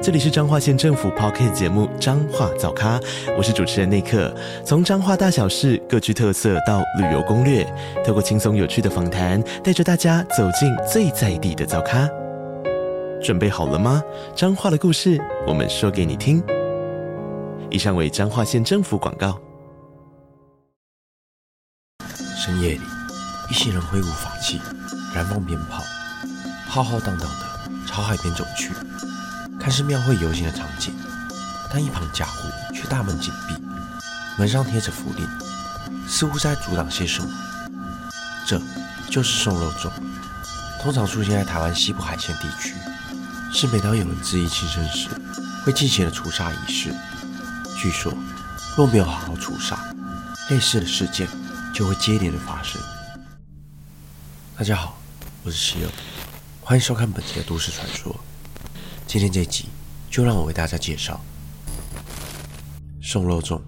这里是彰化县政府 p o c k t 节目《彰化早咖》，我是主持人内克。从彰化大小事各具特色到旅游攻略，透过轻松有趣的访谈，带着大家走进最在地的早咖。准备好了吗？彰化的故事，我们说给你听。以上为彰化县政府广告。深夜里，一行人挥舞法器，燃放鞭炮，浩浩荡荡的朝海边走去。看似庙会游行的场景，但一旁家户却大门紧闭，门上贴着符令，似乎在阻挡些什么。这就是送肉粽，通常出现在台湾西部海线地区，是每当有人自缢轻生时会进行的除煞仪式。据说，若没有好好除煞，类似的事件就会接连的发生。大家好，我是希尔，欢迎收看本期的都市传说。今天这集就让我为大家介绍送肉粽。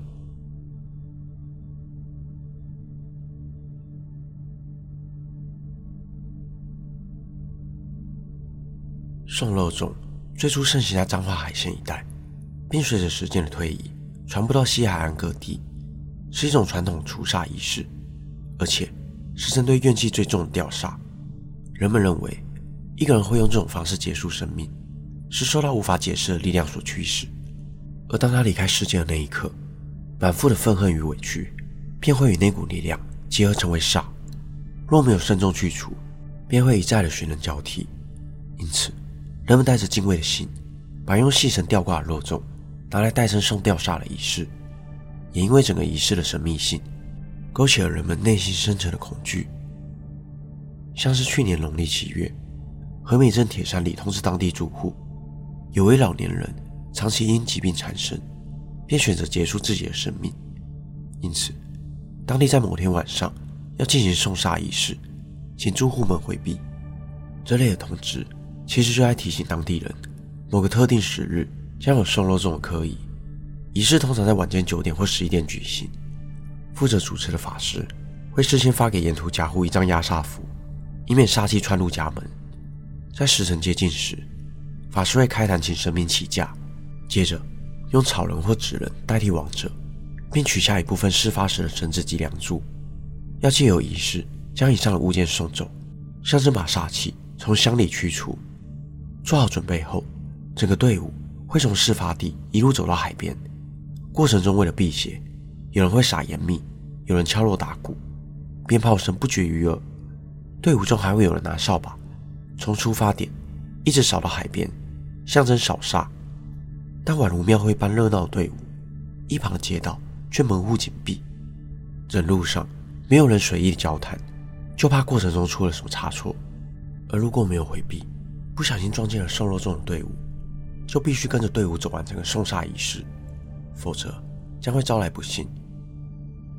送肉粽最初盛行在彰化海鲜一带，并随着时间的推移传播到西海岸各地，是一种传统除煞仪式，而且是针对怨气最重的吊煞。人们认为，一个人会用这种方式结束生命。是受到无法解释的力量所驱使，而当他离开世界的那一刻，满腹的愤恨与委屈便会与那股力量结合成为煞。若没有慎重去除，便会一再的寻人交替。因此，人们带着敬畏的心，把用细绳吊挂的肉粽拿来代称送吊煞的仪式。也因为整个仪式的神秘性，勾起了人们内心深沉的恐惧。像是去年农历七月，和美镇铁山里通知当地住户。有位老年人长期因疾病缠身，便选择结束自己的生命。因此，当地在某天晚上要进行送煞仪式，请住户们回避。这类的通知其实就在提醒当地人，某个特定时日将有送肉粽的可以。仪式通常在晚间九点或十一点举行。负责主持的法师会事先发给沿途家户一张压煞符，以免煞气窜入家门。在时辰接近时。法师会开坛请神明起驾，接着用草人或纸人代替王者，并取下一部分事发时的绳子及梁柱，要借由仪式将以上的物件送走，象征把煞气从乡里驱除。做好准备后，整个队伍会从事发地一路走到海边。过程中为了辟邪，有人会撒盐蜜，有人敲锣打鼓，鞭炮声不绝于耳。队伍中还会有人拿扫把，从出发点一直扫到海边。象征扫煞，但宛如庙会般热闹的队伍，一旁的街道却门户紧闭。人路上没有人随意交谈，就怕过程中出了什么差错。而如果没有回避，不小心撞进了送肉粽的队伍，就必须跟着队伍走完整个送煞仪式，否则将会招来不幸。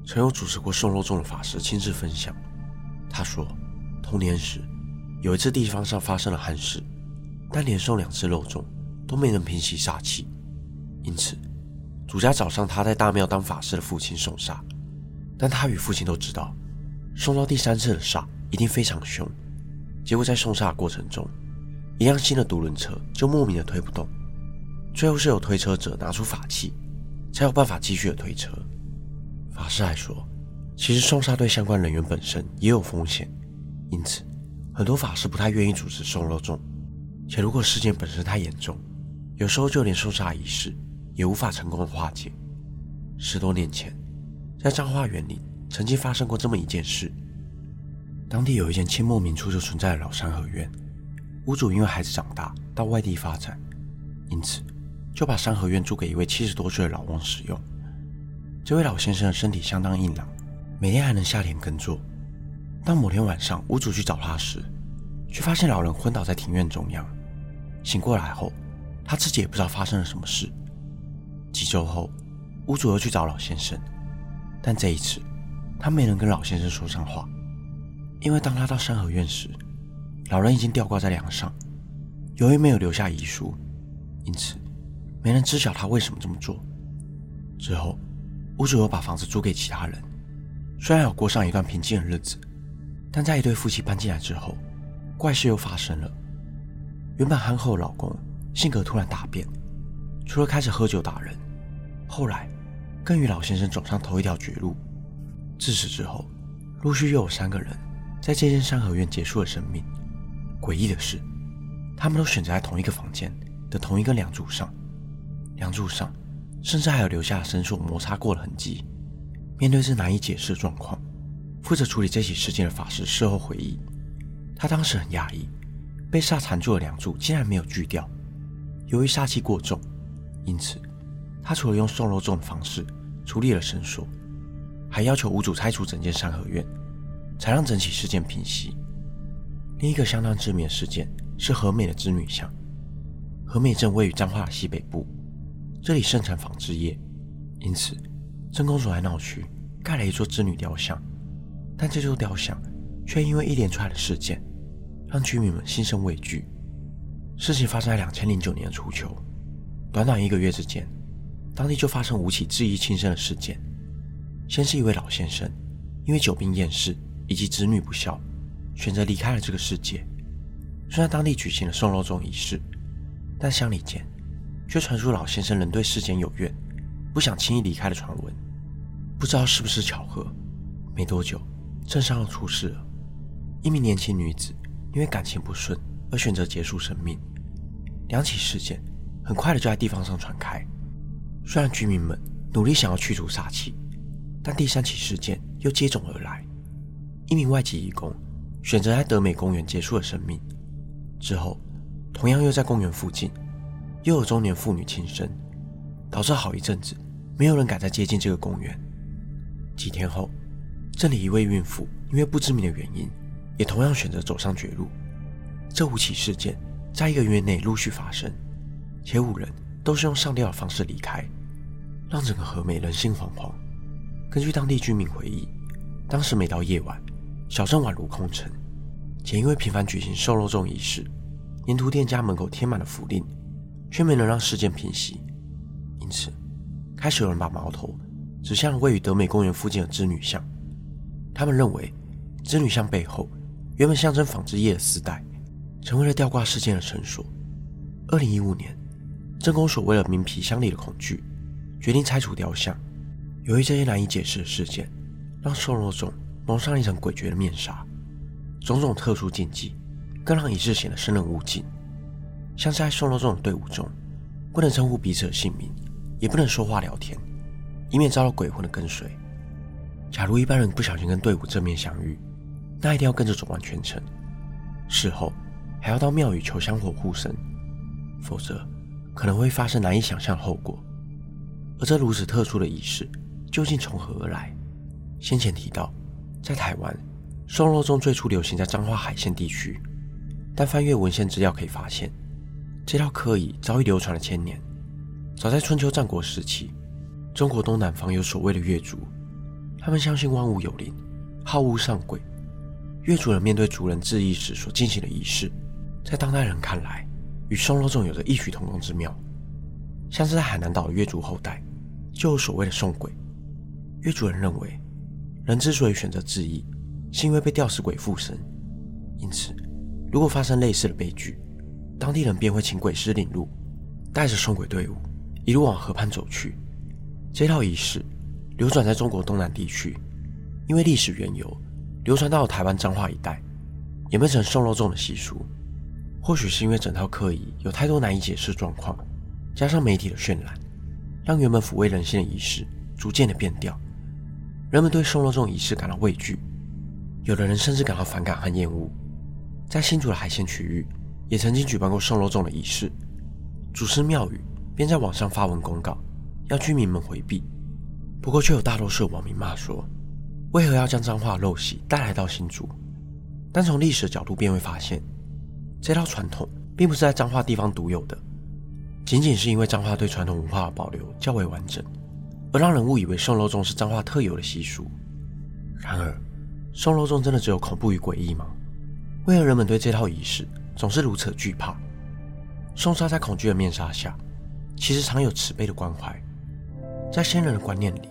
曾有主持过送肉粽的法师亲自分享，他说，童年时有一次地方上发生了憾事。但连送两次肉粽都没能平息煞气，因此主家找上他在大庙当法师的父亲送煞。但他与父亲都知道，送到第三次的煞一定非常凶。结果在送煞过程中，一辆新的独轮车就莫名的推不动，最后是有推车者拿出法器，才有办法继续的推车。法师还说，其实送煞对相关人员本身也有风险，因此很多法师不太愿意主持送肉粽。且如果事件本身太严重，有时候就连送煞仪式也无法成功的化解。十多年前，在彰化园林曾经发生过这么一件事。当地有一间清末明初就存在的老三合院，屋主因为孩子长大到外地发展，因此就把三合院租给一位七十多岁的老翁使用。这位老先生的身体相当硬朗，每天还能下田耕作。当某天晚上屋主去找他时，却发现老人昏倒在庭院中央。醒过来后，他自己也不知道发生了什么事。几周后，屋主又去找老先生，但这一次，他没能跟老先生说上话，因为当他到三合院时，老人已经吊挂在梁上，由于没有留下遗书，因此没人知晓他为什么这么做。之后，屋主又把房子租给其他人，虽然有过上一段平静的日子，但在一对夫妻搬进来之后，怪事又发生了。原本憨厚的老公性格突然大变，除了开始喝酒打人，后来更与老先生走上同一条绝路。自此之后，陆续又有三个人在这间三合院结束了生命。诡异的是，他们都选择在同一个房间的同一根梁柱上，梁柱上甚至还有留下绳索摩擦过的痕迹。面对这难以解释的状况，负责处理这起事件的法师事后回忆，他当时很讶异，被煞缠住的梁柱竟然没有锯掉。由于煞气过重，因此他除了用瘦肉粽的方式处理了绳索，还要求屋主拆除整间三合院，才让整起事件平息。另一个相当知名的事件是和美的织女像。和美镇位于彰化的西北部，这里盛产纺织业，因此真公所在闹区盖了一座织女雕像。但这座雕像却因为一连串的事件，让居民们心生畏惧。事情发生在两千零九年的初秋，短短一个月之间，当地就发生五起质疑轻生的事件。先是一位老先生，因为久病厌世以及子女不孝。选择离开了这个世界。虽然当地举行了送肉粽仪式，但乡里间却传出老先生仍对世间有怨，不想轻易离开的传闻。不知道是不是巧合，没多久，镇上又出事了。一名年轻女子因为感情不顺而选择结束生命。两起事件很快的就在地方上传开。虽然居民们努力想要驱除煞气，但第三起事件又接踵而来。一名外籍义工。选择在德美公园结束了生命之后，同样又在公园附近又有中年妇女轻生，导致好一阵子没有人敢再接近这个公园。几天后，这里一位孕妇因为不知名的原因，也同样选择走上绝路。这五起事件在一个月内陆续发生，且五人都是用上吊的方式离开，让整个和美人心惶惶。根据当地居民回忆，当时每到夜晚。小镇宛如空城，且因为频繁举行瘦肉粽仪式，沿途店家门口贴满了符令，却没能让事件平息。因此，开始有人把矛头指向了位于德美公园附近的织女像。他们认为，织女像背后原本象征纺织业的丝带，成为了吊挂事件的绳索。二零一五年，镇公所为了民皮箱里的恐惧，决定拆除雕像。由于这些难以解释的事件，让瘦肉粽。蒙上了一层诡谲的面纱，种种特殊禁忌，更让仪式显得生人勿近。像是在送肉粽的队伍中，不能称呼彼此的姓名，也不能说话聊天，以免遭到鬼魂的跟随。假如一般人不小心跟队伍正面相遇，那一定要跟着走完全程，事后还要到庙宇求香火护身，否则可能会发生难以想象的后果。而这如此特殊的仪式，究竟从何而来？先前提到。在台湾，瘦肉粽最初流行在彰化海线地区，但翻阅文献资料可以发现，这道科仪早已流传了千年。早在春秋战国时期，中国东南方有所谓的越族，他们相信万物有灵，好恶上鬼。越族人面对族人自缢时所进行的仪式，在当代人看来，与瘦肉粽有着异曲同工之妙。像是在海南岛的越族后代，就有所谓的送鬼。越族人认为。人之所以选择自缢，是因为被吊死鬼附身。因此，如果发生类似的悲剧，当地人便会请鬼师领路，带着送鬼队伍一路往河畔走去。这套仪式流转在中国东南地区，因为历史缘由，流传到台湾彰化一带，演变成送肉粽的习俗。或许是因为整套课仪有太多难以解释状况，加上媒体的渲染，让原本抚慰人心的仪式逐渐的变调。人们对送肉粽仪式感到畏惧，有的人甚至感到反感和厌恶。在新竹的海鲜区域，也曾经举办过送肉粽的仪式，祖师庙宇便在网上发文公告，要居民们回避。不过，却有大多数网民骂说：“为何要将脏话陋习带来到新竹？”但从历史的角度，便会发现，这套传统并不是在脏话地方独有的，仅仅是因为脏话对传统文化的保留较为完整。而让人误以为送肉粽是彰化特有的习俗。然而，送肉粽真的只有恐怖与诡异吗？为何人们对这套仪式总是如此惧怕？送杀在恐惧的面纱下，其实常有慈悲的关怀。在先人的观念里，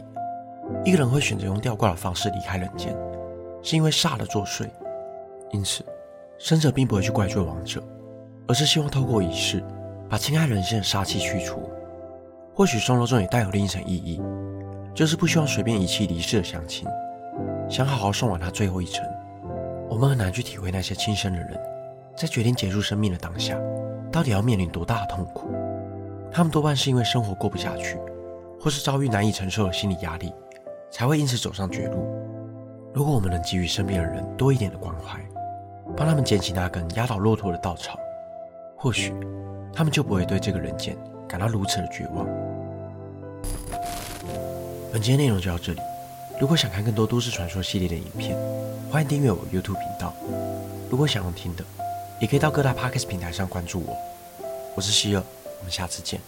一个人会选择用吊挂的方式离开人间，是因为煞了作祟。因此，生者并不会去怪罪亡者，而是希望透过仪式，把侵害人心的杀气去除。或许送肉粽也带有另一层意义，就是不希望随便遗弃离世的乡亲，想好好送完他最后一程。我们很难去体会那些轻生的人，在决定结束生命的当下，到底要面临多大的痛苦。他们多半是因为生活过不下去，或是遭遇难以承受的心理压力，才会因此走上绝路。如果我们能给予身边的人多一点的关怀，帮他们捡起那根压倒骆驼的稻草，或许他们就不会对这个人间感到如此的绝望。本期内容就到这里。如果想看更多都市传说系列的影片，欢迎订阅我 YouTube 频道。如果想要听的，也可以到各大 Podcast 平台上关注我。我是希尔，我们下次见。